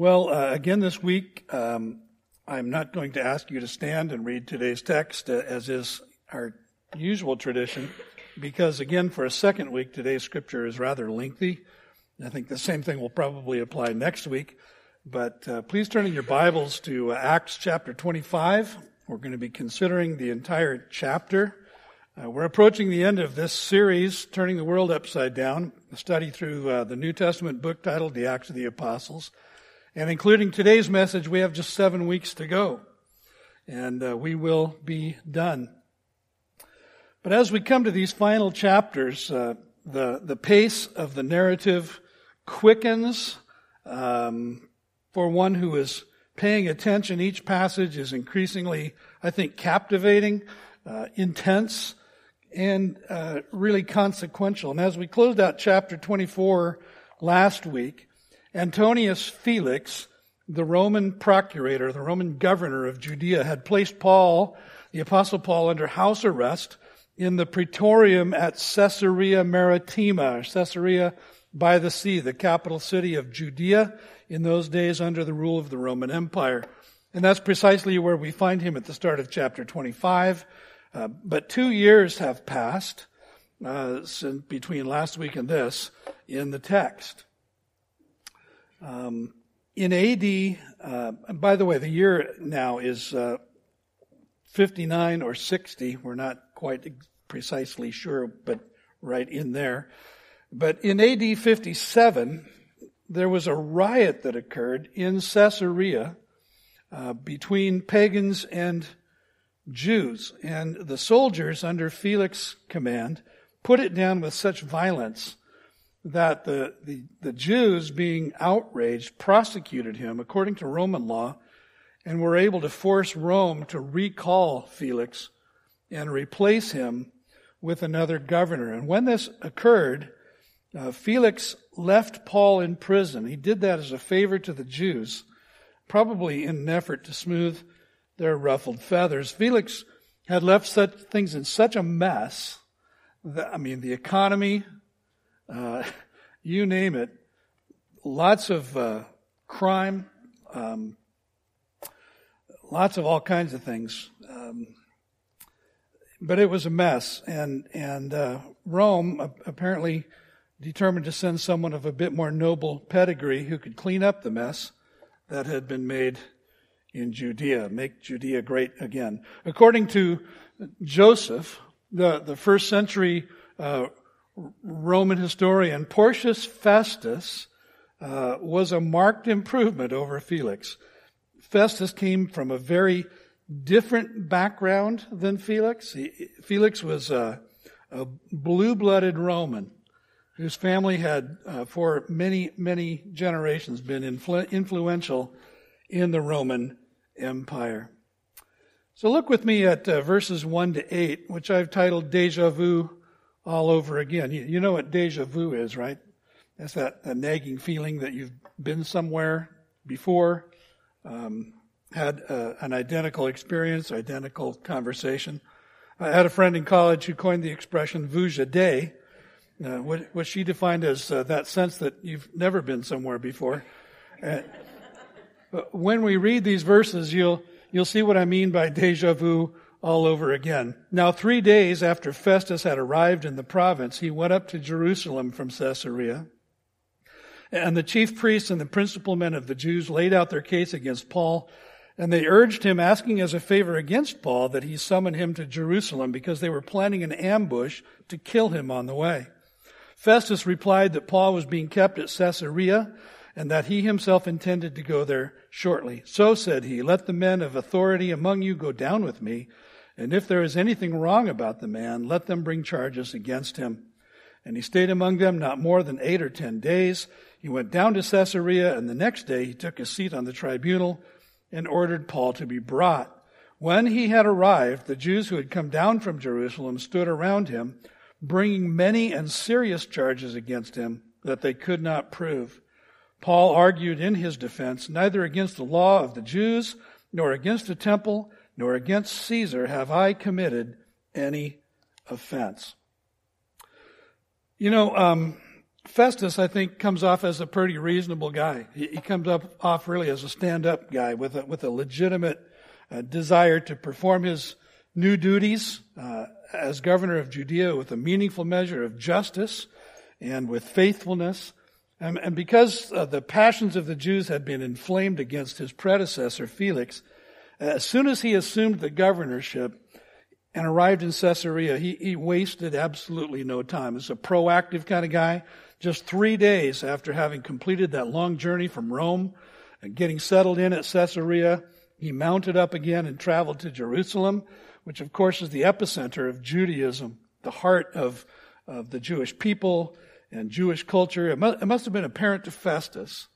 Well, uh, again this week, um, I'm not going to ask you to stand and read today's text, uh, as is our usual tradition, because again, for a second week, today's scripture is rather lengthy. I think the same thing will probably apply next week. But uh, please turn in your Bibles to uh, Acts chapter 25. We're going to be considering the entire chapter. Uh, we're approaching the end of this series, Turning the World Upside Down, a study through uh, the New Testament book titled The Acts of the Apostles. And including today's message, we have just seven weeks to go. And uh, we will be done. But as we come to these final chapters, uh, the, the pace of the narrative quickens. Um, for one who is paying attention, each passage is increasingly, I think, captivating, uh, intense, and uh, really consequential. And as we closed out chapter 24 last week, Antonius Felix, the Roman procurator, the Roman governor of Judea, had placed Paul, the apostle Paul, under house arrest in the praetorium at Caesarea Maritima, Caesarea by the sea, the capital city of Judea in those days under the rule of the Roman Empire. And that's precisely where we find him at the start of chapter 25. Uh, but two years have passed uh, since, between last week and this in the text. Um, in AD, uh, by the way, the year now is uh, 59 or 60. We're not quite precisely sure, but right in there. But in AD 57, there was a riot that occurred in Caesarea uh, between pagans and Jews. And the soldiers under Felix's command put it down with such violence that the, the, the Jews, being outraged, prosecuted him according to Roman law and were able to force Rome to recall Felix and replace him with another governor. And when this occurred, uh, Felix left Paul in prison. He did that as a favor to the Jews, probably in an effort to smooth their ruffled feathers. Felix had left such things in such a mess that, I mean, the economy, uh, you name it, lots of uh, crime, um, lots of all kinds of things. Um, but it was a mess, and and uh, Rome apparently determined to send someone of a bit more noble pedigree who could clean up the mess that had been made in Judea, make Judea great again. According to Josephus, the, the first century uh, Roman historian, Porcius Festus uh, was a marked improvement over Felix. Festus came from a very different background than Felix. He, Felix was a, a blue-blooded Roman whose family had, uh, for many, many generations, been influ- influential in the Roman Empire. So look with me at uh, verses 1 to 8, which I've titled Deja Vu All Over Again. You, you know what deja vu is, right? That's that, that, nagging feeling that you've been somewhere before, um, had an identical experience, identical conversation. I had a friend in college who coined the expression vuja day, uh, what, what she defined as uh, that sense that you've never been somewhere before. When we read these verses, you'll, you'll see what I mean by deja vu all over again. Now, three days after Festus had arrived in the province, he went up to Jerusalem from Caesarea. And the chief priests and the principal men of the Jews laid out their case against Paul, and they urged him, asking as a favor against Paul that he summon him to Jerusalem because they were planning an ambush to kill him on the way. Festus replied that Paul was being kept at Caesarea and that he himself intended to go there shortly. So said he, let the men of authority among you go down with me, and if there is anything wrong about the man, let them bring charges against him. And he stayed among them not more than eight or ten days. He went down to Caesarea, and the next day he took his seat on the tribunal and ordered Paul to be brought. When he had arrived, the Jews who had come down from Jerusalem stood around him bringing many and serious charges against him that they could not prove. Paul argued in his defense, neither against the law of the Jews, nor against the temple, nor against Caesar have I committed any offense. You know, um, Festus, I think, comes off as a pretty reasonable guy. He, he comes up off really as a stand-up guy with a, with a legitimate uh, desire to perform his new duties uh, as governor of Judea with a meaningful measure of justice and with faithfulness. And, and because uh, the passions of the Jews had been inflamed against his predecessor, Felix, as soon as he assumed the governorship, and arrived in Caesarea, he, he wasted absolutely no time. He's a proactive kind of guy. Just three days after having completed that long journey from Rome and getting settled in at Caesarea, he mounted up again and traveled to Jerusalem, which of course is the epicenter of Judaism, the heart of, of the Jewish people and Jewish culture. It must, it must have been apparent to Festus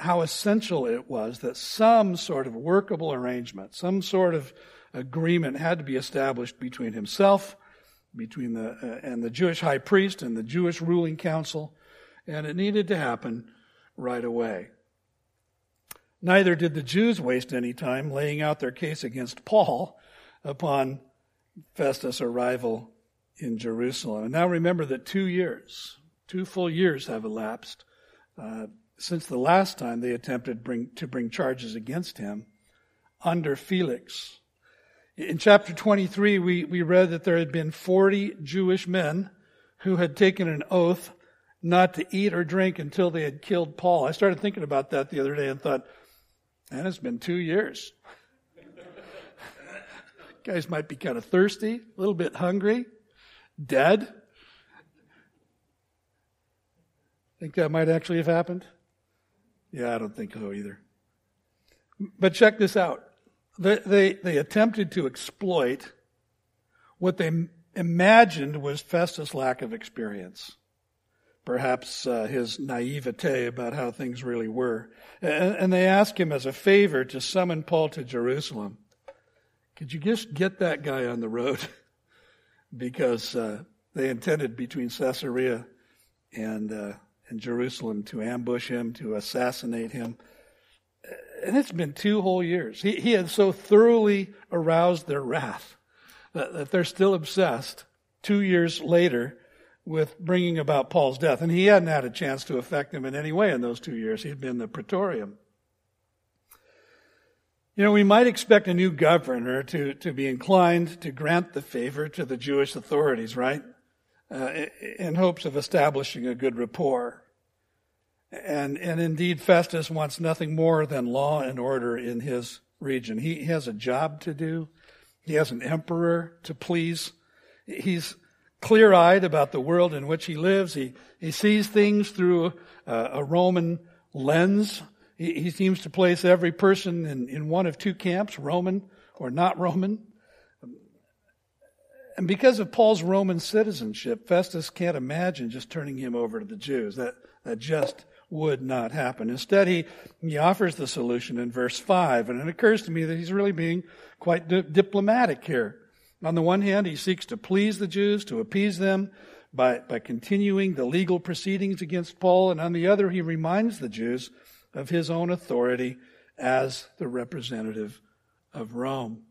how essential it was that some sort of workable arrangement, some sort of agreement had to be established between himself, between the uh, and the Jewish high priest and the Jewish ruling council, and it needed to happen right away. Neither did the Jews waste any time laying out their case against Paul upon Festus' arrival in Jerusalem. And now remember that two years, two full years have elapsed uh, since the last time they attempted bring, to bring charges against him under Felix. In chapter 23, we, we read that there had been 40 Jewish men who had taken an oath not to eat or drink until they had killed Paul. I started thinking about that the other day and thought, man, it's been two years. Guys might be kind of thirsty, a little bit hungry, dead. Think that might actually have happened? Yeah, I don't think so either. But check this out. They, they, they attempted to exploit what they imagined was Festus' lack of experience. Perhaps uh, his naivete about how things really were. And, and they asked him as a favor to summon Paul to Jerusalem. Could you just get that guy on the road? because uh, they intended between Caesarea and, uh, and Jerusalem to ambush him, to assassinate him and it's been two whole years. He, he had so thoroughly aroused their wrath that, that they're still obsessed two years later with bringing about Paul's death. And he hadn't had a chance to affect him in any way in those two years. He'd been the praetorium. You know, we might expect a new governor to, to be inclined to grant the favor to the Jewish authorities, right? Uh, in hopes of establishing a good rapport. And, and indeed, Festus wants nothing more than law and order in his region. He has a job to do. He has an emperor to please. He's clear eyed about the world in which he lives. He, he sees things through a, a Roman lens. He, he, seems to place every person in, in one of two camps, Roman or not Roman. And because of Paul's Roman citizenship, Festus can't imagine just turning him over to the Jews. That, that just would not happen. Instead, he, he offers the solution in verse 5, and it occurs to me that he's really being quite di- diplomatic here. On the one hand, he seeks to please the Jews, to appease them by, by continuing the legal proceedings against Paul, and on the other, he reminds the Jews of his own authority as the representative of Rome.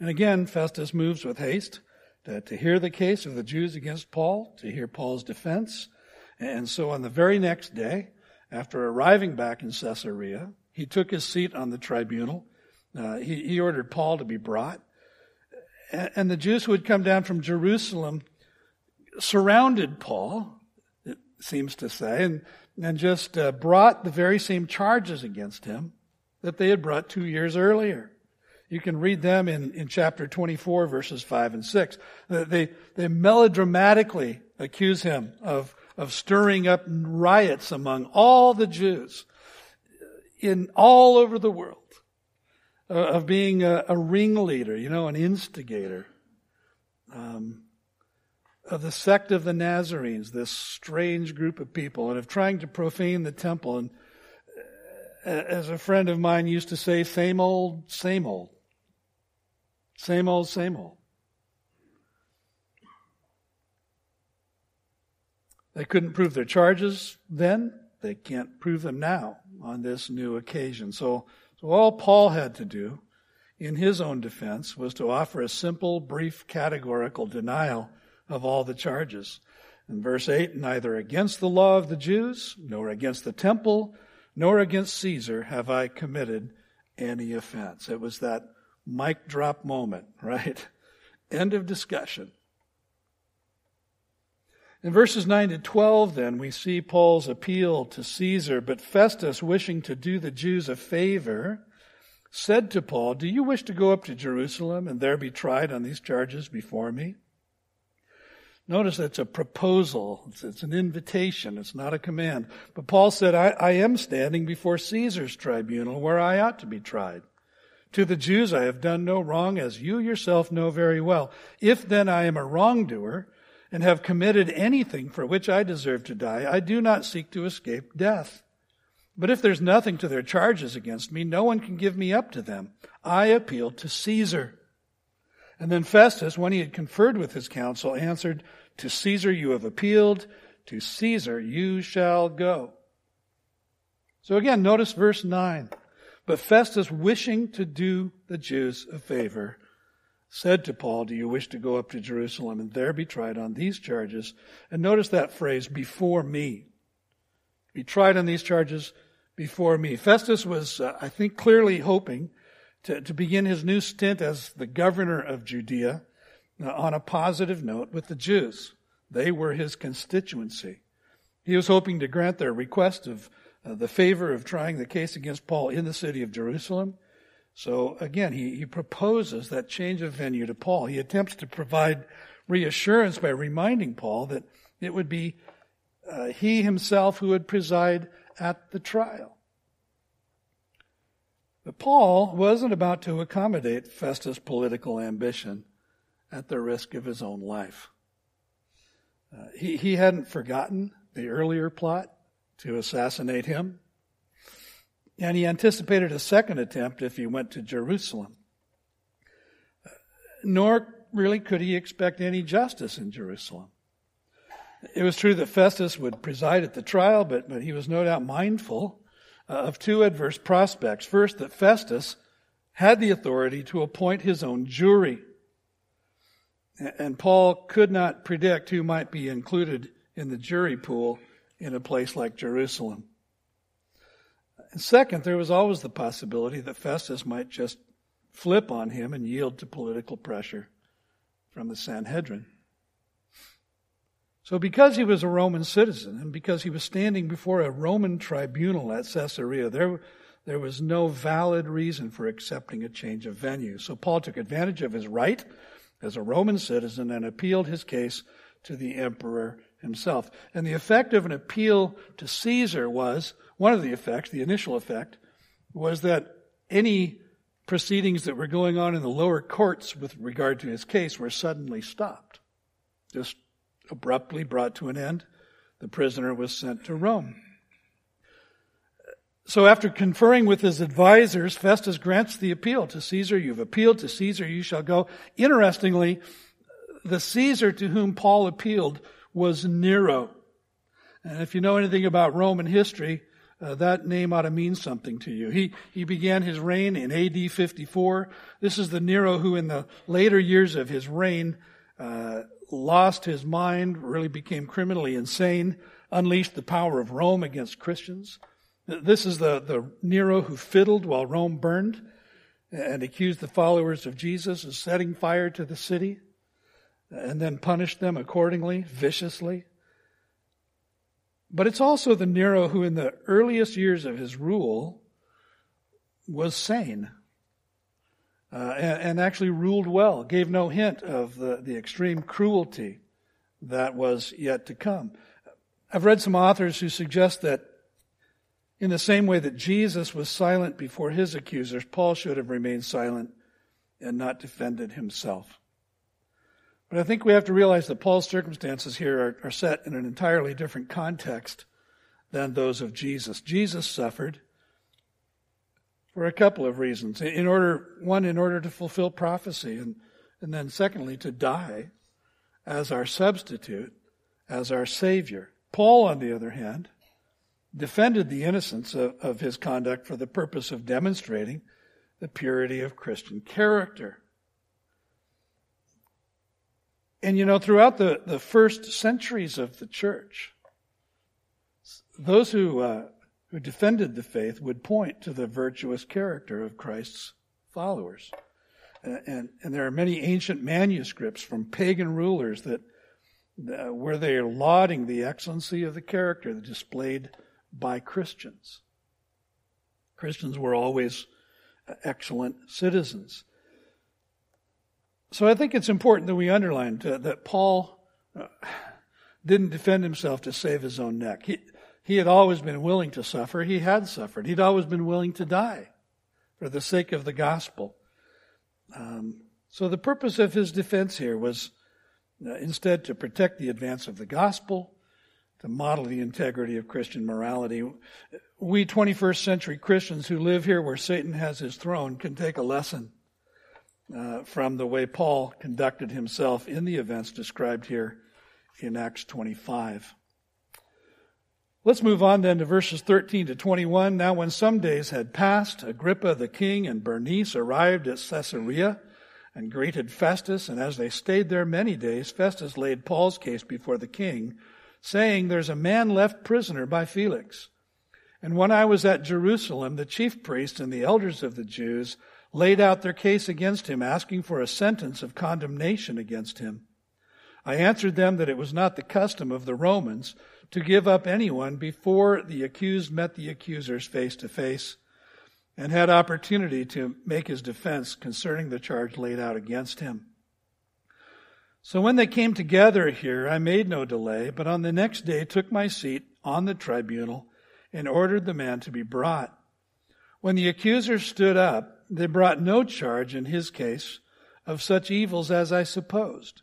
And again, Festus moves with haste to, to hear the case of the Jews against Paul, to hear Paul's defense, and so on the very next day, after arriving back in Caesarea, he took his seat on the tribunal. Uh, he, he, ordered Paul to be brought. And, and the Jews who had come down from Jerusalem surrounded Paul, it seems to say, and, and just uh, brought the very same charges against him that they had brought two years earlier. You can read them in, in chapter 24, verses 5 and 6. They, they melodramatically accuse him of of stirring up riots among all the Jews in all over the world, uh, of being a, a, ringleader, you know, an instigator. Um, of the sect of the Nazarenes, this strange group of people, and of trying to profane the temple. And uh, as a friend of mine used to say, same old, same old. Same old, same old. They couldn't prove their charges then. They can't prove them now on this new occasion. So, so all Paul had to do in his own defense was to offer a simple, brief, categorical denial of all the charges. In verse 8, neither against the law of the Jews, nor against the temple, nor against Caesar have I committed any offense. It was that mic drop moment, right? End of discussion. In verses 9 to 12, then, we see Paul's appeal to Caesar, but Festus, wishing to do the Jews a favor, said to Paul, Do you wish to go up to Jerusalem and there be tried on these charges before me? Notice it's a proposal. It's, it's, an invitation. It's not a command. But Paul said, I, I am standing before Caesar's tribunal where I ought to be tried. To the Jews I have done no wrong, as you yourself know very well. If then I am a wrongdoer and have committed anything for which I deserve to die, I do not seek to escape death. But if there's nothing to their charges against me, no one can give me up to them. I appeal to Caesar. And then Festus, when he had conferred with his council, answered, To Caesar you have appealed, to Caesar you shall go. So again, notice verse 9. But Festus, wishing to do the Jews a favor, said to Paul, Do you wish to go up to Jerusalem and there be tried on these charges? And notice that phrase, before me. Be tried on these charges before me. Festus was, uh, I think, clearly hoping to, to begin his new stint as the governor of Judea uh, on a positive note with the Jews. They were his constituency. He was hoping to grant their request of the favor of trying the case against Paul in the city of Jerusalem. So again, he, he proposes that change of venue to Paul. He attempts to provide reassurance by reminding Paul that it would be uh, he himself who would preside at the trial. But Paul wasn't about to accommodate Festus' political ambition at the risk of his own life. Uh, he, he hadn't forgotten the earlier plot to assassinate him, and he anticipated a second attempt if he went to Jerusalem. Nor really could he expect any justice in Jerusalem. It was true that Festus would preside at the trial, but, but he was no doubt mindful uh, of two adverse prospects. First, that Festus had the authority to appoint his own jury. And Paul could not predict who might be included in the jury pool in a place like Jerusalem. And second, there was always the possibility that Festus might just flip on him and yield to political pressure from the Sanhedrin. So, because he was a Roman citizen and because he was standing before a Roman tribunal at Caesarea, there, there was no valid reason for accepting a change of venue. So, Paul took advantage of his right as a Roman citizen and appealed his case to the emperor himself. And the effect of an appeal to Caesar was one of the effects, the initial effect, was that any proceedings that were going on in the lower courts with regard to his case were suddenly stopped. Just abruptly brought to an end, the prisoner was sent to Rome. So after conferring with his advisors, Festus grants the appeal to Caesar. You've appealed to Caesar, you shall go. Interestingly, the Caesar to whom Paul appealed was Nero. And if you know anything about Roman history, uh, that name ought to mean something to you. He, he began his reign in AD 54. This is the Nero who in the later years of his reign, uh, lost his mind, really became criminally insane, unleashed the power of Rome against Christians. This is the, the Nero who fiddled while Rome burned and accused the followers of Jesus of setting fire to the city and then punished them accordingly, viciously. But it's also the Nero who, in the earliest years of his rule, was sane uh, and, and, actually ruled well, gave no hint of the, the extreme cruelty that was yet to come. I've read some authors who suggest that in the same way that Jesus was silent before his accusers, Paul should have remained silent and not defended himself. But I think we have to realize that Paul's circumstances here are, are set in an entirely different context than those of Jesus. Jesus suffered for a couple of reasons. In order, one, in order to fulfill prophecy, and, and then secondly, to die as our substitute, as our Savior. Paul, on the other hand, defended the innocence of, of his conduct for the purpose of demonstrating the purity of Christian character. And you know, throughout the, the first centuries of the church, those who, uh, who defended the faith would point to the virtuous character of Christ's followers. And, and, and there are many ancient manuscripts from pagan rulers that uh, where they are lauding the excellency of the character displayed by Christians. Christians were always excellent citizens. So I think it's important that we underline that Paul uh, didn't defend himself to save his own neck. He, he had always been willing to suffer. He had suffered. He'd always been willing to die for the sake of the gospel. Um, so the purpose of his defense here was uh, instead to protect the advance of the gospel, to model the integrity of Christian morality. We 21st century Christians who live here where Satan has his throne can take a lesson uh, from the way Paul conducted himself in the events described here in Acts 25. Let's move on then to verses 13 to 21. Now, when some days had passed, Agrippa the king and Bernice arrived at Caesarea and greeted Festus. And as they stayed there many days, Festus laid Paul's case before the king, saying, There's a man left prisoner by Felix. And when I was at Jerusalem, the chief priests and the elders of the Jews laid out their case against him, asking for a sentence of condemnation against him. I answered them that it was not the custom of the Romans to give up anyone before the accused met the accusers face to face and had opportunity to make his defense concerning the charge laid out against him. So when they came together here, I made no delay, but on the next day took my seat on the tribunal and ordered the man to be brought. When the accusers stood up, they brought no charge in his case of such evils as I supposed.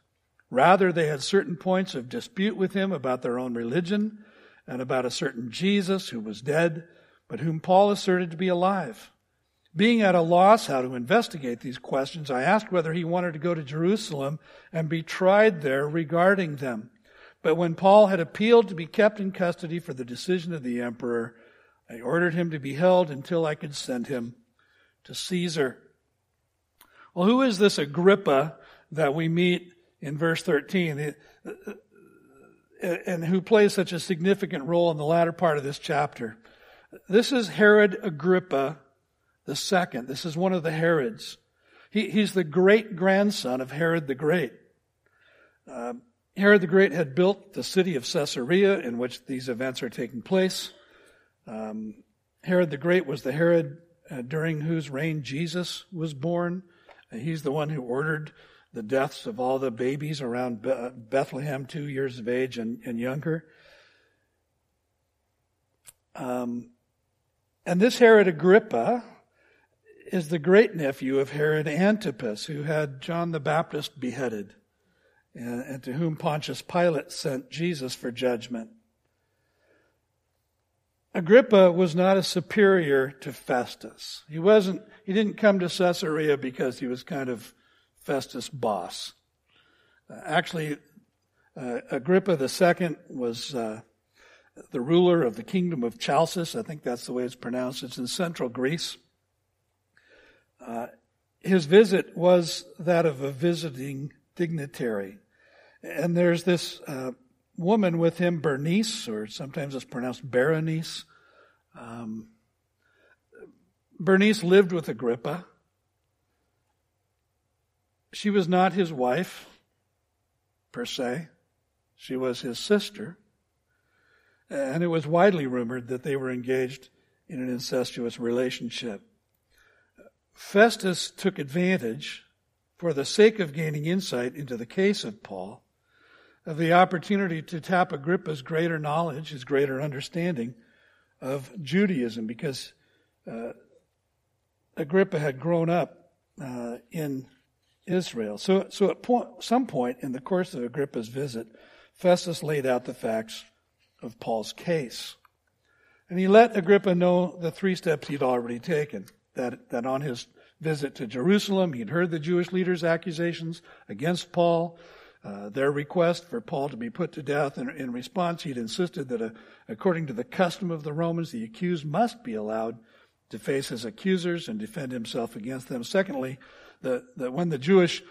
Rather, they had certain points of dispute with him about their own religion and about a certain Jesus who was dead, but whom Paul asserted to be alive. Being at a loss how to investigate these questions, I asked whether he wanted to go to Jerusalem and be tried there regarding them. But when Paul had appealed to be kept in custody for the decision of the emperor, I ordered him to be held until I could send him to Caesar. Well, who is this Agrippa that we meet in verse 13 and who plays such a significant role in the latter part of this chapter? This is Herod Agrippa the second. This is one of the Herods. He, he's the great grandson of Herod the Great. Uh, Herod the Great had built the city of Caesarea in which these events are taking place. Um, Herod the Great was the Herod uh, during whose reign Jesus was born. Uh, he's the one who ordered the deaths of all the babies around uh, Bethlehem, two years of age and, and younger. Um, and this Herod Agrippa is the great nephew of Herod Antipas, who had John the Baptist beheaded, and, and to whom Pontius Pilate sent Jesus for judgment. Agrippa was not a superior to Festus. He wasn't, he didn't come to Caesarea because he was kind of Festus' boss. Uh, actually, uh, Agrippa II was uh, the ruler of the kingdom of Chalcis. I think that's the way it's pronounced. It's in central Greece. Uh, his visit was that of a visiting dignitary. And there's this uh, woman with him, Bernice, or sometimes it's pronounced Berenice. Um, Bernice lived with Agrippa. She was not his wife, per se. She was his sister. And it was widely rumored that they were engaged in an incestuous relationship. Festus took advantage, for the sake of gaining insight into the case of Paul, the opportunity to tap Agrippa's greater knowledge, his greater understanding of Judaism, because uh, Agrippa had grown up uh, in Israel. So, so at some point in the course of Agrippa's visit, Festus laid out the facts of Paul's case. And he let Agrippa know the three steps he'd already taken. That, that on his visit to Jerusalem, he'd heard the Jewish leaders' accusations against Paul. Uh, their request for Paul to be put to death. And in response, he'd insisted that, uh, according to the custom of the Romans, the accused must be allowed to face his accusers and defend himself against them. Secondly, that, when the Jewish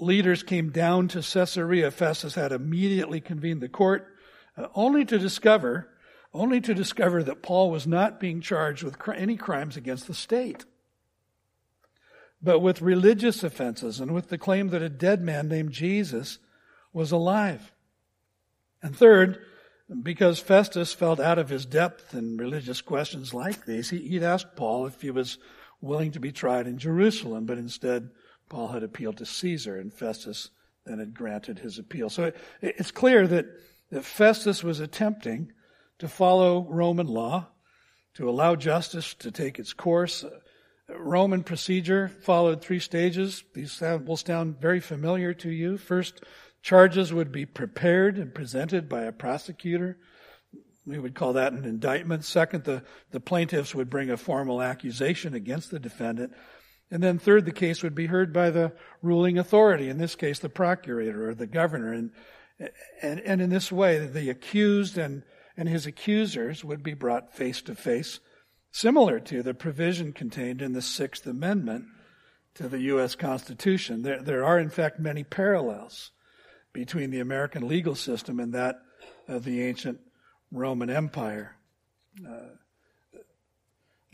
leaders came down to Caesarea, Festus had immediately convened the court, uh, only to discover, only to discover that Paul was not being charged with cr- any crimes against the state, but with religious offenses and with the claim that a dead man named Jesus was alive. And third, because Festus felt out of his depth in religious questions like these, he, would asked Paul if he was willing to be tried in Jerusalem, but instead Paul had appealed to Caesar, and Festus then had granted his appeal. So it, it's clear that, that Festus was attempting to follow Roman law, to allow justice to take its course. Roman procedure followed three stages. These will sound very familiar to you. First, Charges would be prepared and presented by a prosecutor. We would call that an indictment. Second, the, the plaintiffs would bring a formal accusation against the defendant. And then third, the case would be heard by the ruling authority, in this case, the procurator or the governor. And, and, and in this way, the accused and, and his accusers would be brought face to face, similar to the provision contained in the Sixth Amendment to the U.S. Constitution. There, there are, in fact, many parallels between the American legal system and that of the ancient Roman Empire. Uh,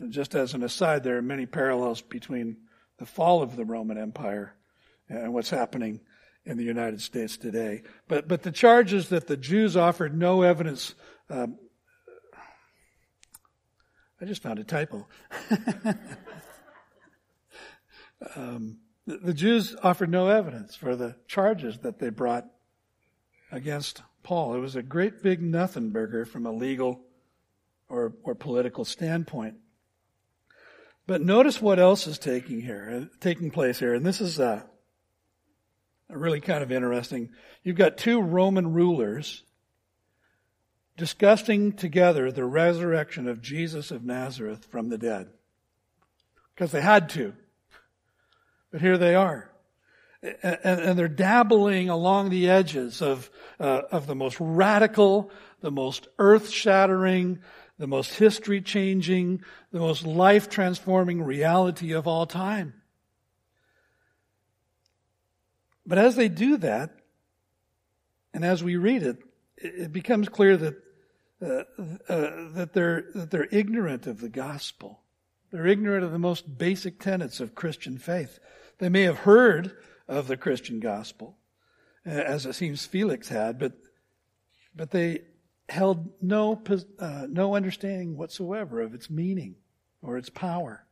just as an aside, there are many parallels between the fall of the Roman Empire and what's happening in the United States today. But, but the charges that the Jews offered no evidence. Um, I just found a typo. um, the Jews offered no evidence for the charges that they brought against Paul. It was a great big nothing burger from a legal or, or political standpoint. But notice what else is taking here, uh, taking place here, and this is uh, really kind of interesting. You've got two Roman rulers discussing together the resurrection of Jesus of Nazareth from the dead. Because they had to. But here they are. And, they're dabbling along the edges of, uh, of the most radical, the most earth shattering, the most history changing, the most life transforming reality of all time. But as they do that, and as we read it, it becomes clear that uh, uh, that they're that they're ignorant of the gospel. They're ignorant of the most basic tenets of Christian faith. They may have heard of the Christian gospel, as it seems Felix had, but but they held no uh, no understanding whatsoever of its meaning or its power.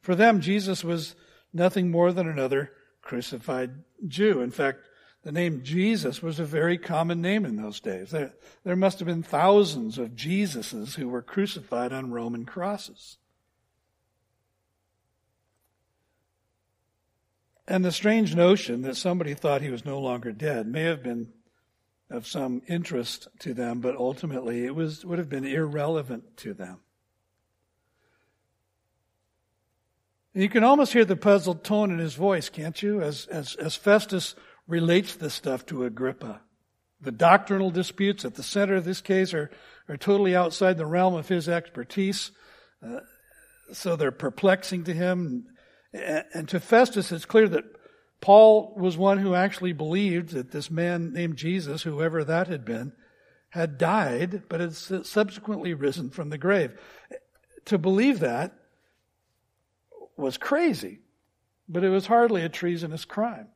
For them, Jesus was nothing more than another crucified Jew. In fact, the name Jesus was a very common name in those days. There, there must have been thousands of Jesuses who were crucified on Roman crosses. And the strange notion that somebody thought he was no longer dead may have been of some interest to them, but ultimately it was, would have been irrelevant to them. You can almost hear the puzzled tone in his voice, can't you? As, as, as Festus relates this stuff to Agrippa. The doctrinal disputes at the center of this case are, are totally outside the realm of his expertise. Uh, so they're perplexing to him. And to Festus, it's clear that Paul was one who actually believed that this man named Jesus, whoever that had been, had died, but had subsequently risen from the grave. To believe that was crazy, but it was hardly a treasonous crime.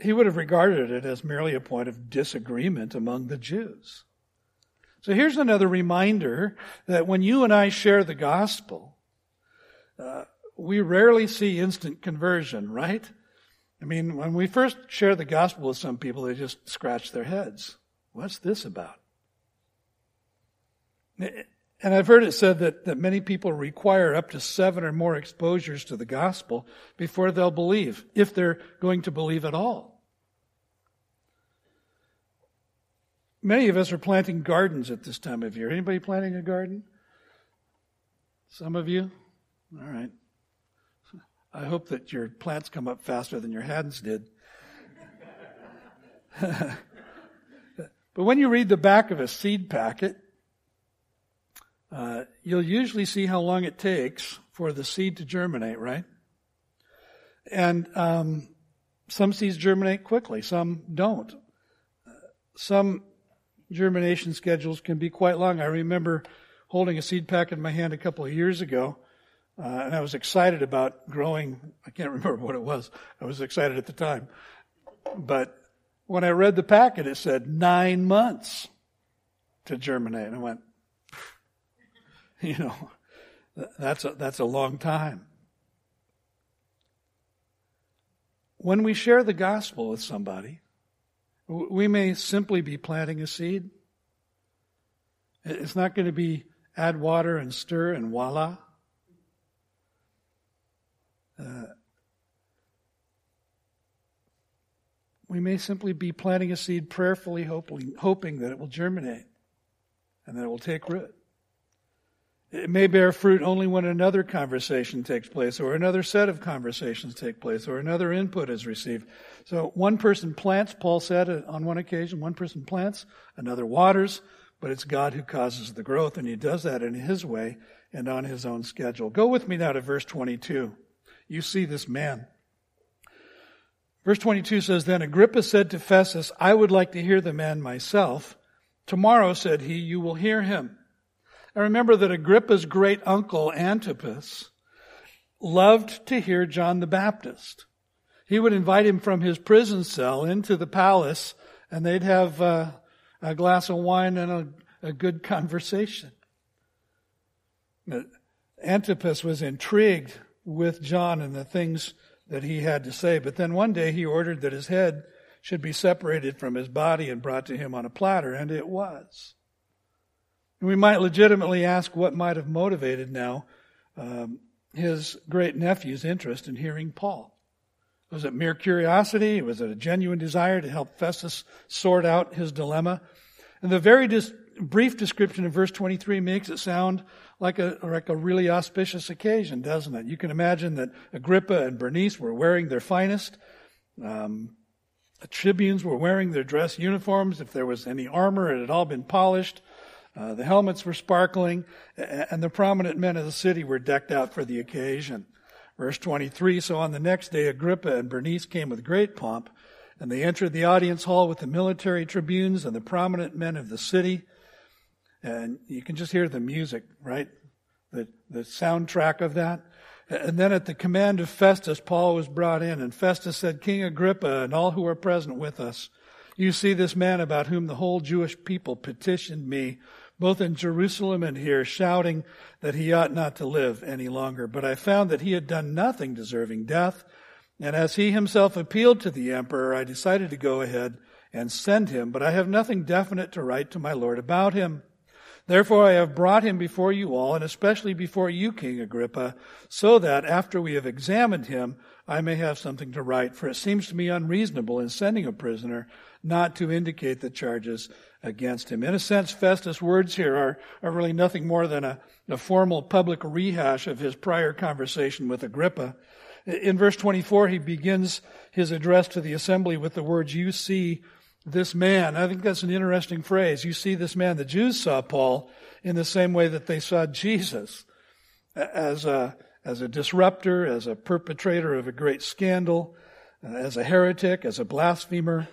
He would have regarded it as merely a point of disagreement among the Jews. So here's another reminder that when you and I share the gospel, uh, we rarely see instant conversion, right? I mean, when we first share the gospel with some people, they just scratch their heads. What's this about? And I've heard it said that, that many people require up to seven or more exposures to the gospel before they'll believe, if they're going to believe at all. Many of us are planting gardens at this time of year. Anybody planting a garden? Some of you? All right. I hope that your plants come up faster than your hands did. but when you read the back of a seed packet, uh, you'll usually see how long it takes for the seed to germinate, right? And um, some seeds germinate quickly, some don't. Some germination schedules can be quite long. I remember holding a seed packet in my hand a couple of years ago, uh, and I was excited about growing. I can't remember what it was. I was excited at the time. But when I read the packet, it said nine months to germinate. And I went, you know, that's a, that's a long time. When we share the gospel with somebody, we may simply be planting a seed. It's not going to be add water and stir and voila. Uh, we may simply be planting a seed prayerfully, hoping, hoping that it will germinate and that it will take root. It may bear fruit only when another conversation takes place or another set of conversations take place or another input is received. So one person plants, Paul said on one occasion, one person plants, another waters, but it's God who causes the growth and he does that in his way and on his own schedule. Go with me now to verse 22. You see this man. Verse 22 says, Then Agrippa said to Festus, I would like to hear the man myself. Tomorrow, said he, you will hear him. I remember that Agrippa's great uncle Antipas loved to hear John the Baptist. He would invite him from his prison cell into the palace, and they'd have uh, a glass of wine and a, a good conversation. Antipas was intrigued with John and the things that he had to say, but then one day he ordered that his head should be separated from his body and brought to him on a platter, and it was. We might legitimately ask what might have motivated now um, his great nephew's interest in hearing Paul. Was it mere curiosity? Was it a genuine desire to help Festus sort out his dilemma? And the very dis- brief description of verse 23 makes it sound like a, like a really auspicious occasion, doesn't it? You can imagine that Agrippa and Bernice were wearing their finest. Um, the tribunes were wearing their dress uniforms. If there was any armor, it had all been polished. Uh, the helmets were sparkling, and the prominent men of the city were decked out for the occasion. Verse 23 So on the next day, Agrippa and Bernice came with great pomp, and they entered the audience hall with the military tribunes and the prominent men of the city. And you can just hear the music, right? The, the soundtrack of that. And then at the command of Festus, Paul was brought in, and Festus said, King Agrippa and all who are present with us, you see this man about whom the whole Jewish people petitioned me both in Jerusalem and here, shouting that he ought not to live any longer. But I found that he had done nothing deserving death. And as he himself appealed to the emperor, I decided to go ahead and send him, but I have nothing definite to write to my Lord about him. Therefore I have brought him before you all, and especially before you, King Agrippa, so that after we have examined him, I may have something to write. For it seems to me unreasonable in sending a prisoner not to indicate the charges against him. In a sense, Festus' words here are, are really nothing more than a, a formal public rehash of his prior conversation with Agrippa. In verse 24, he begins his address to the assembly with the words, You see this man. I think that's an interesting phrase. You see this man. The Jews saw Paul in the same way that they saw Jesus as a, as a disruptor, as a perpetrator of a great scandal, as a heretic, as a blasphemer.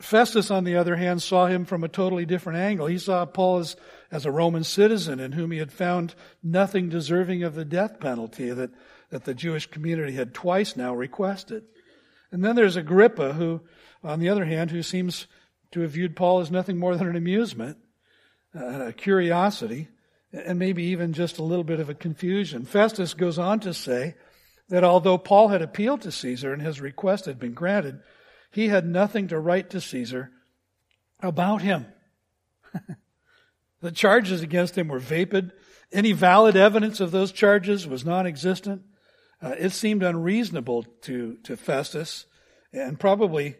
Festus, on the other hand, saw him from a totally different angle. He saw Paul as, as a Roman citizen in whom he had found nothing deserving of the death penalty that, that the Jewish community had twice now requested. And then there's Agrippa, who, on the other hand, who seems to have viewed Paul as nothing more than an amusement, uh, a curiosity, and maybe even just a little bit of a confusion. Festus goes on to say that although Paul had appealed to Caesar and his request had been granted, he had nothing to write to Caesar about him. the charges against him were vapid. Any valid evidence of those charges was non existent. Uh, it seemed unreasonable to, to Festus and probably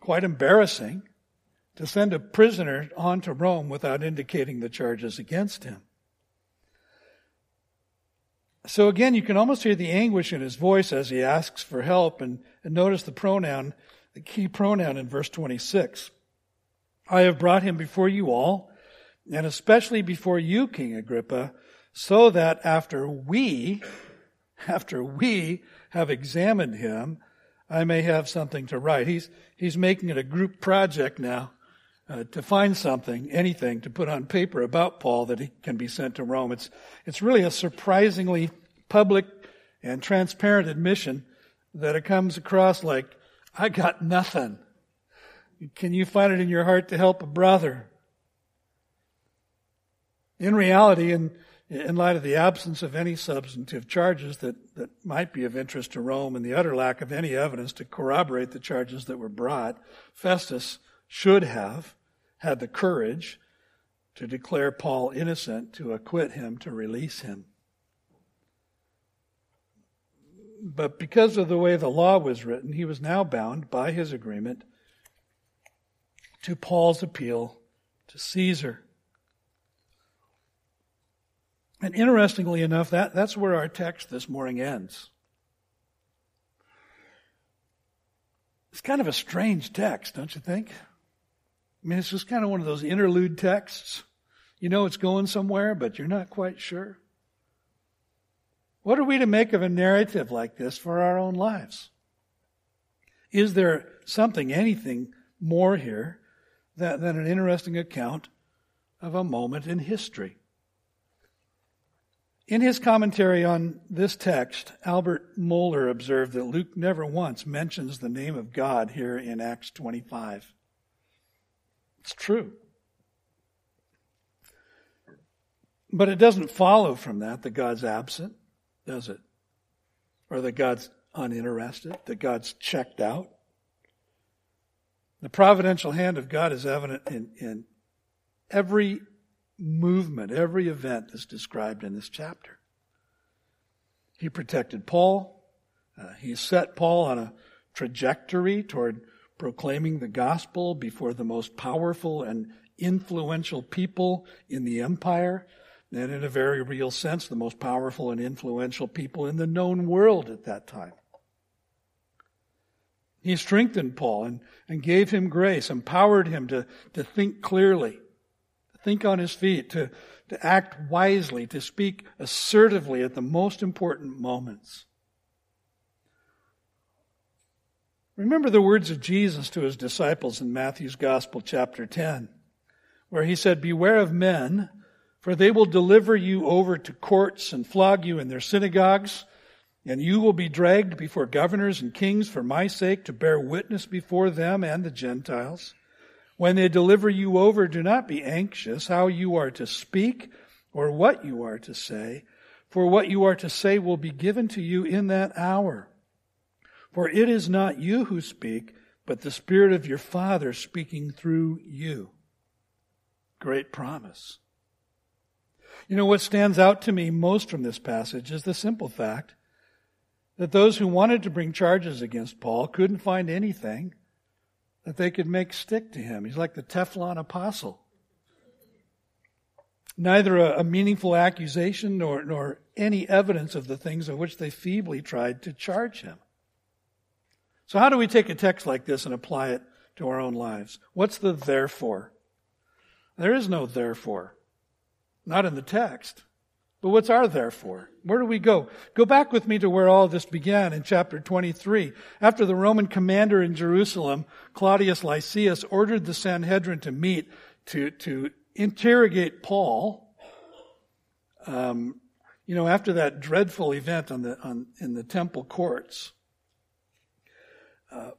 quite embarrassing to send a prisoner on to Rome without indicating the charges against him. So again, you can almost hear the anguish in his voice as he asks for help. And, and notice the pronoun, the key pronoun in verse 26. I have brought him before you all, and especially before you, King Agrippa, so that after we after we have examined him, I may have something to write. He's, he's making it a group project now uh, to find something, anything to put on paper about Paul that he can be sent to Rome. It's, it's really a surprisingly public and transparent admission that it comes across like, I got nothing. Can you find it in your heart to help a brother? In reality, in, in light of the absence of any substantive charges that, that might be of interest to Rome and the utter lack of any evidence to corroborate the charges that were brought, Festus should have had the courage to declare Paul innocent, to acquit him, to release him. But because of the way the law was written, he was now bound by his agreement to Paul's appeal to Caesar. And interestingly enough, that, that's where our text this morning ends. It's kind of a strange text, don't you think? I mean, it's just kind of one of those interlude texts. You know it's going somewhere, but you're not quite sure. What are we to make of a narrative like this for our own lives? Is there something, anything more here than, than an interesting account of a moment in history? In his commentary on this text, Albert Mohler observed that Luke never once mentions the name of God here in Acts 25. It's true. But it doesn't follow from that that God's absent, does it? Or that God's uninterested, that God's checked out. The providential hand of God is evident in, in every movement, every event that's described in this chapter. He protected Paul. Uh, he set Paul on a trajectory toward proclaiming the gospel before the most powerful and influential people in the empire, and in a very real sense, the most powerful and influential people in the known world at that time. He strengthened Paul and, and gave him grace, empowered him to, to think clearly, think on his feet, to, to act wisely, to speak assertively at the most important moments. Remember the words of Jesus to his disciples in Matthew's Gospel, chapter 10, where he said, Beware of men, for they will deliver you over to courts and flog you in their synagogues, and you will be dragged before governors and kings for my sake to bear witness before them and the Gentiles. When they deliver you over, do not be anxious how you are to speak or what you are to say, for what you are to say will be given to you in that hour. For it is not you who speak, but the Spirit of your Father speaking through you. Great promise. You know, what stands out to me most from this passage is the simple fact that those who wanted to bring charges against Paul couldn't find anything that they could make stick to him. He's like the Teflon apostle. Neither a, a meaningful accusation nor, nor any evidence of the things of which they feebly tried to charge him. So how do we take a text like this and apply it to our own lives? What's the therefore? There is no therefore. Not in the text. But what's our therefore? Where do we go? Go back with me to where all this began in chapter 23. After the Roman commander in Jerusalem, Claudius Lysias, ordered the Sanhedrin to meet to, to interrogate Paul, um, you know, after that dreadful event on the, on, in the temple courts, uh,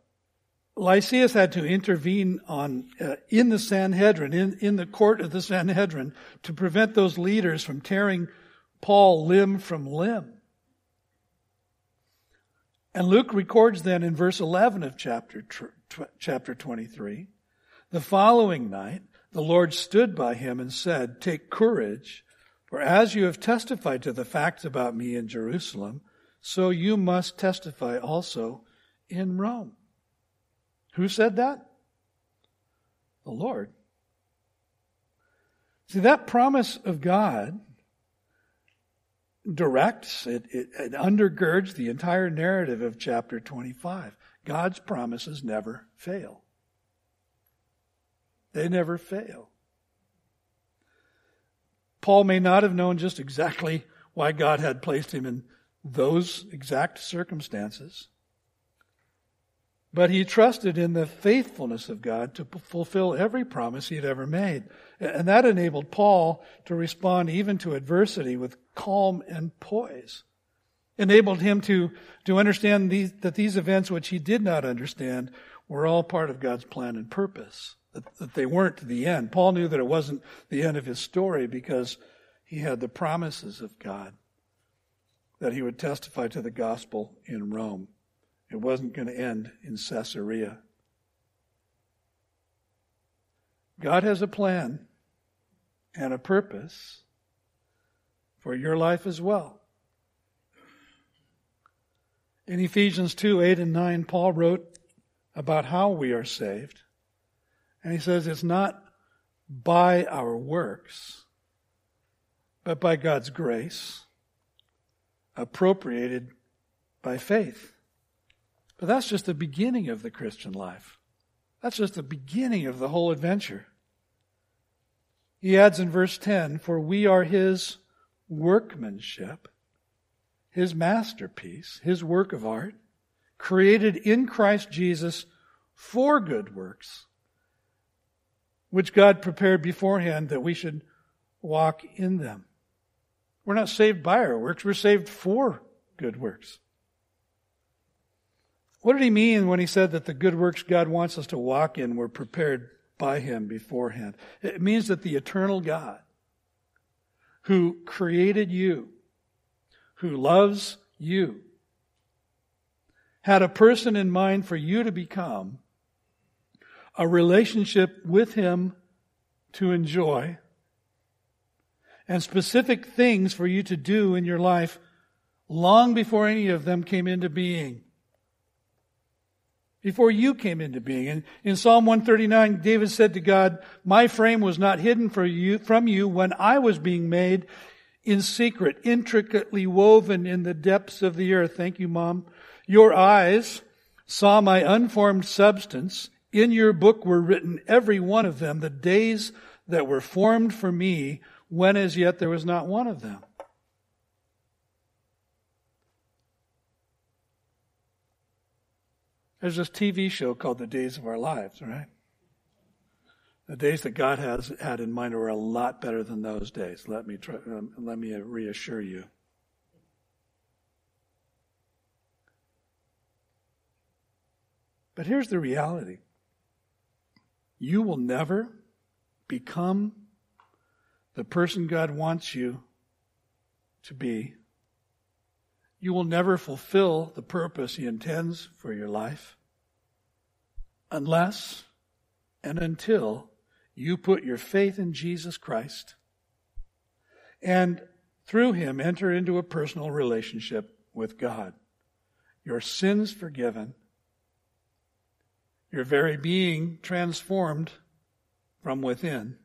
Lysias had to intervene on uh, in the Sanhedrin, in, in the court of the Sanhedrin, to prevent those leaders from tearing Paul limb from limb. And Luke records then in verse 11 of chapter, chapter 23, the following night, the Lord stood by him and said, Take courage, for as you have testified to the facts about me in Jerusalem, so you must testify also in Rome. Who said that? The Lord. See, that promise of God directs, it, it, it, undergirds the entire narrative of chapter 25. God's promises never fail. They never fail. Paul may not have known just exactly why God had placed him in those exact circumstances. But he trusted in the faithfulness of God to fulfill every promise he had ever made. And that enabled Paul to respond even to adversity with calm and poise. Enabled him to, to understand these, that these events which he did not understand were all part of God's plan and purpose. That, that they weren't the end. Paul knew that it wasn't the end of his story because he had the promises of God that he would testify to the gospel in Rome. It wasn't going to end in Caesarea. God has a plan and a purpose for your life as well. In Ephesians 2 8 and 9, Paul wrote about how we are saved. And he says it's not by our works, but by God's grace, appropriated by faith. But that's just the beginning of the Christian life. That's just the beginning of the whole adventure. He adds in verse 10 For we are his workmanship, his masterpiece, his work of art, created in Christ Jesus for good works, which God prepared beforehand that we should walk in them. We're not saved by our works, we're saved for good works. What did he mean when he said that the good works God wants us to walk in were prepared by him beforehand? It means that the eternal God who created you, who loves you, had a person in mind for you to become, a relationship with him to enjoy, and specific things for you to do in your life long before any of them came into being before you came into being. And in Psalm 139, David said to God, My frame was not hidden you, from you when I was being made in secret, intricately woven in the depths of the earth. Thank you, Mom. Your eyes saw my unformed substance. In your book were written, every one of them, the days that were formed for me, when as yet there was not one of them. There's this TV show called The Days of Our Lives, right? The days that God has had in mind are a lot better than those days. Let me try, um, let me reassure you. But here's the reality. You will never become the person God wants you to be you will never fulfill the purpose He intends for your life unless and until you put your faith in Jesus Christ and through Him enter into a personal relationship with God. Your sins forgiven, your very being transformed from within.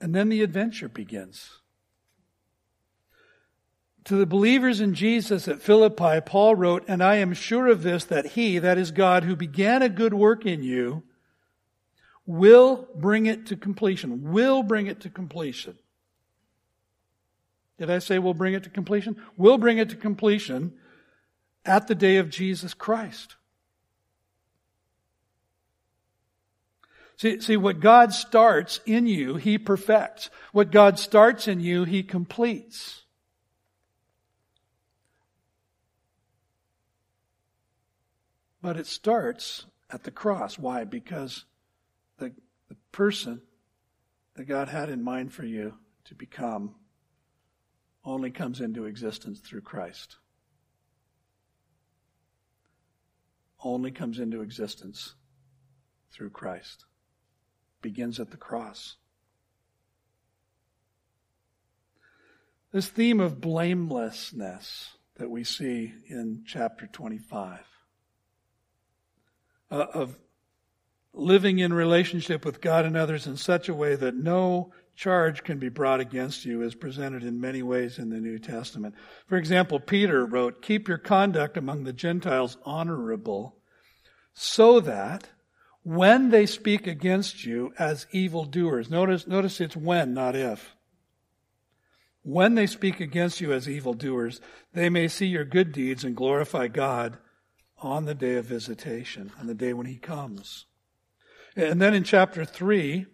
And then the adventure begins. To the believers in Jesus at Philippi, Paul wrote, And I am sure of this, that he, that is God, who began a good work in you, will bring it to completion. Will bring it to completion. Did I say we'll bring it to completion? We'll bring it to completion at the day of Jesus Christ. See, see, what God starts in you, He perfects. What God starts in you, He completes. But it starts at the cross. Why? Because the, the person that God had in mind for you to become only comes into existence through Christ. Only comes into existence through Christ. Begins at the cross. This theme of blamelessness that we see in chapter 25 uh, of living in relationship with God and others in such a way that no charge can be brought against you is presented in many ways in the New Testament. For example, Peter wrote, Keep your conduct among the Gentiles honorable, so that when they speak against you as evildoers, notice, notice it's when, not if. when they speak against you as evildoers, they may see your good deeds and glorify God on the day of visitation, on the day when He comes. And then in chapter 3,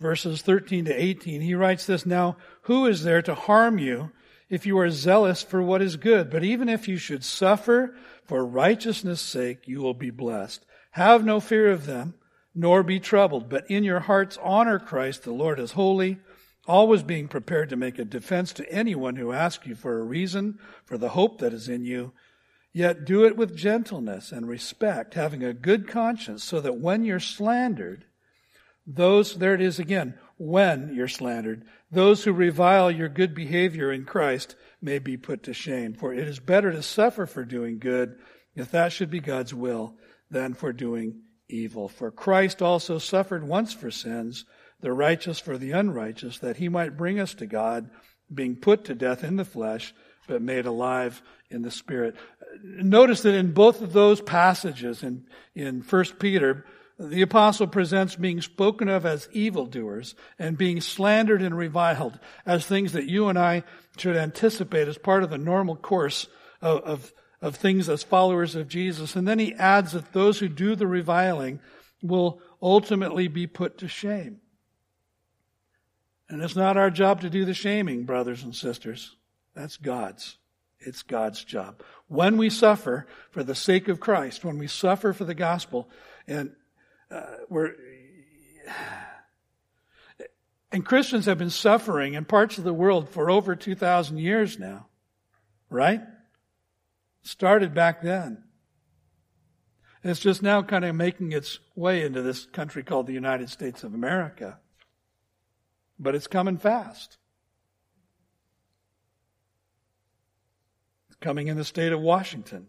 verses 13 to 18, he writes this Now, who is there to harm you if you are zealous for what is good? But even if you should suffer for righteousness' sake, you will be blessed. Have no fear of them, nor be troubled, but in your hearts honor Christ the Lord as holy always being prepared to make a defense to anyone who asks you for a reason for the hope that is in you. Yet do it with gentleness and respect, having a good conscience, so that when you're slandered, those, there it is again, when you're slandered, those who revile your good behavior in Christ may be put to shame. For it is better to suffer for doing good, if that should be God's will, than for doing evil. For Christ also suffered once for sins, the righteous for the unrighteous, that he might bring us to God, being put to death in the flesh, but made alive in the spirit. Notice that in both of those passages in, in 1 Peter, the apostle presents being spoken of as evildoers and being slandered and reviled as things that you and I should anticipate as part of the normal course of, of, of things as followers of Jesus. And then he adds that those who do the reviling will ultimately be put to shame. And it's not our job to do the shaming, brothers and sisters. That's God's. It's God's job. When we suffer for the sake of Christ, when we suffer for the gospel, and uh, we're, and Christians have been suffering in parts of the world for over 2,000 years now, right? Started back then. It's just now kind of making its way into this country called the United States of America but it's coming fast. Coming in the state of Washington.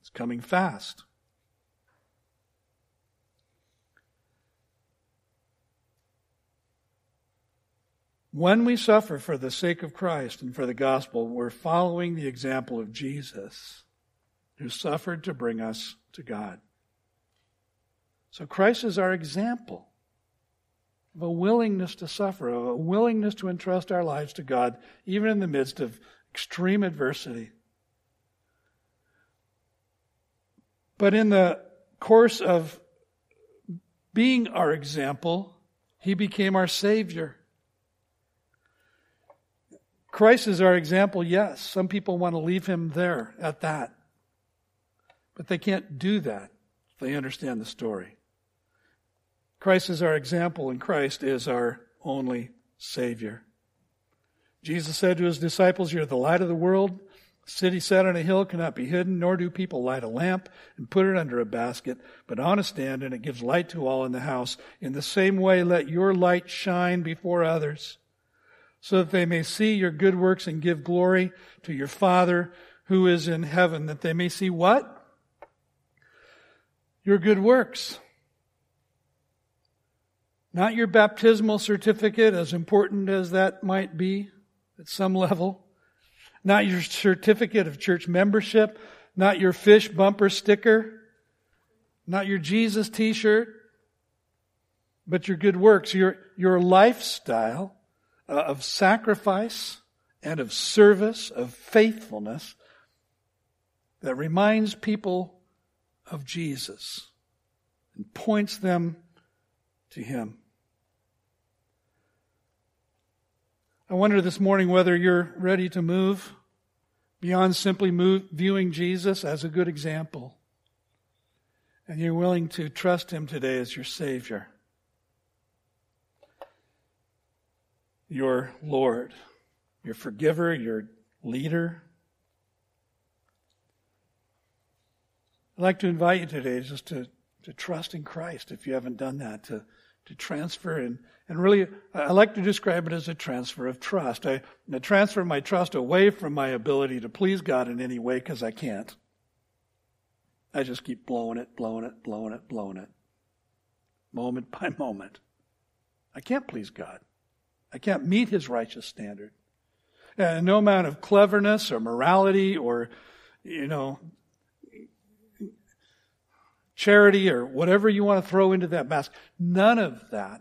It's coming fast. When we suffer for the sake of Christ and for the gospel, we're following the example of Jesus, who suffered to bring us to God. So Christ is our example of a willingness to suffer, of a willingness to entrust our lives to God, even in the midst of extreme adversity. But in the course of being our example, he became our Savior. Christ is our example, yes. Some people want to leave him there at that. But they can't do that if they understand the story. Christ is our example, and Christ is our only Savior. Jesus said to his disciples, You're the light of the world. A city set on a hill cannot be hidden, nor do people light a lamp and put it under a basket, but on a stand, and it gives light to all in the house. In the same way, let your light shine before others, so that they may see your good works and give glory to your Father who is in heaven, that they may see what? Your good works not your baptismal certificate, as important as that might be at some level. Not your certificate of church membership. Not your fish bumper sticker. Not your Jesus t-shirt. But your good works, your, your lifestyle uh, of sacrifice and of service, of faithfulness that reminds people of Jesus and points them to Him. I wonder this morning whether you're ready to move beyond simply move, viewing Jesus as a good example. And you're willing to trust Him today as your Savior, your Lord, your forgiver, your leader. I'd like to invite you today just to, to trust in Christ if you haven't done that, to to transfer and, and really, I like to describe it as a transfer of trust. I, I transfer my trust away from my ability to please God in any way because I can't. I just keep blowing it, blowing it, blowing it, blowing it, moment by moment. I can't please God. I can't meet His righteous standard. And no amount of cleverness or morality or, you know, charity or whatever you want to throw into that basket. None of that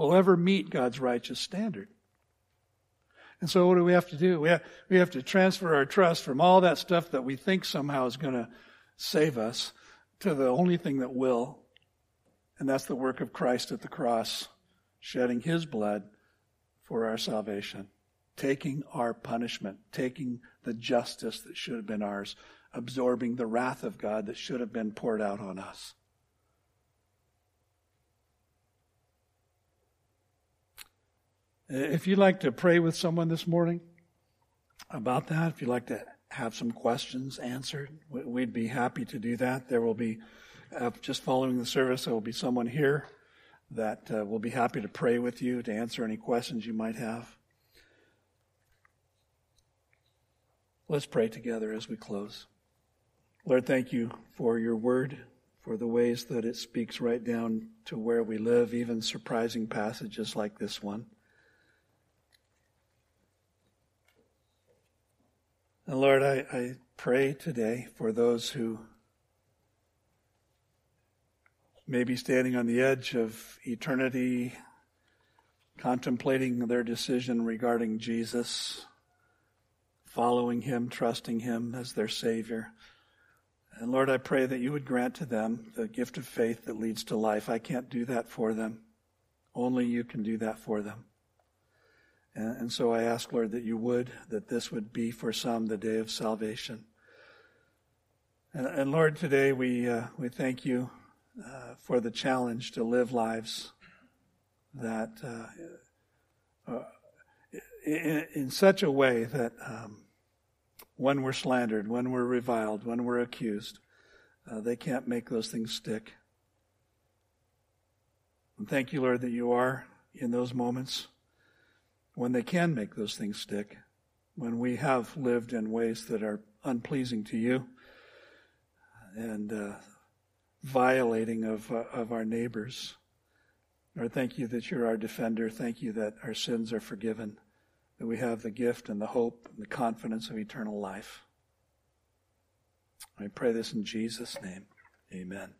will ever meet God's righteous standard. And so what do we have to do? We have, we have to transfer our trust from all that stuff that we think somehow is going to save us to the only thing that will. And that's the work of Christ at the cross, shedding his blood for our salvation, taking our punishment, taking the justice that should have been ours, absorbing the wrath of God that should have been poured out on us. If you'd like to pray with someone this morning about that, if you'd like to have some questions answered, we'd be happy to do that. There will be, uh, just following the service, there will be someone here that uh, will be happy to pray with you, to answer any questions you might have. Let's pray together as we close. Lord, thank you for your word, for the ways that it speaks right down to where we live, even surprising passages like this one. And Lord, I, I pray today for those who may be standing on the edge of eternity, contemplating their decision regarding Jesus, following Him, trusting Him as their Savior. And Lord, I pray that you would grant to them the gift of faith that leads to life. I can't do that for them. Only you can do that for them. And, so I ask, Lord, that you would, that this would be for some the day of salvation. And, and Lord, today we, uh, we thank you uh, for the challenge to live lives that, uh, uh in, in, such a way that um, when we're slandered, when we're reviled, when we're accused, uh, they can't make those things stick. And thank you, Lord, that you are in those moments when they can make those things stick, when we have lived in ways that are unpleasing to you and uh, violating of, uh, of our neighbors. Lord, thank you that you're our defender. Thank you that our sins are forgiven, that we have the gift and the hope and the confidence of eternal life. I pray this in Jesus' name. Amen.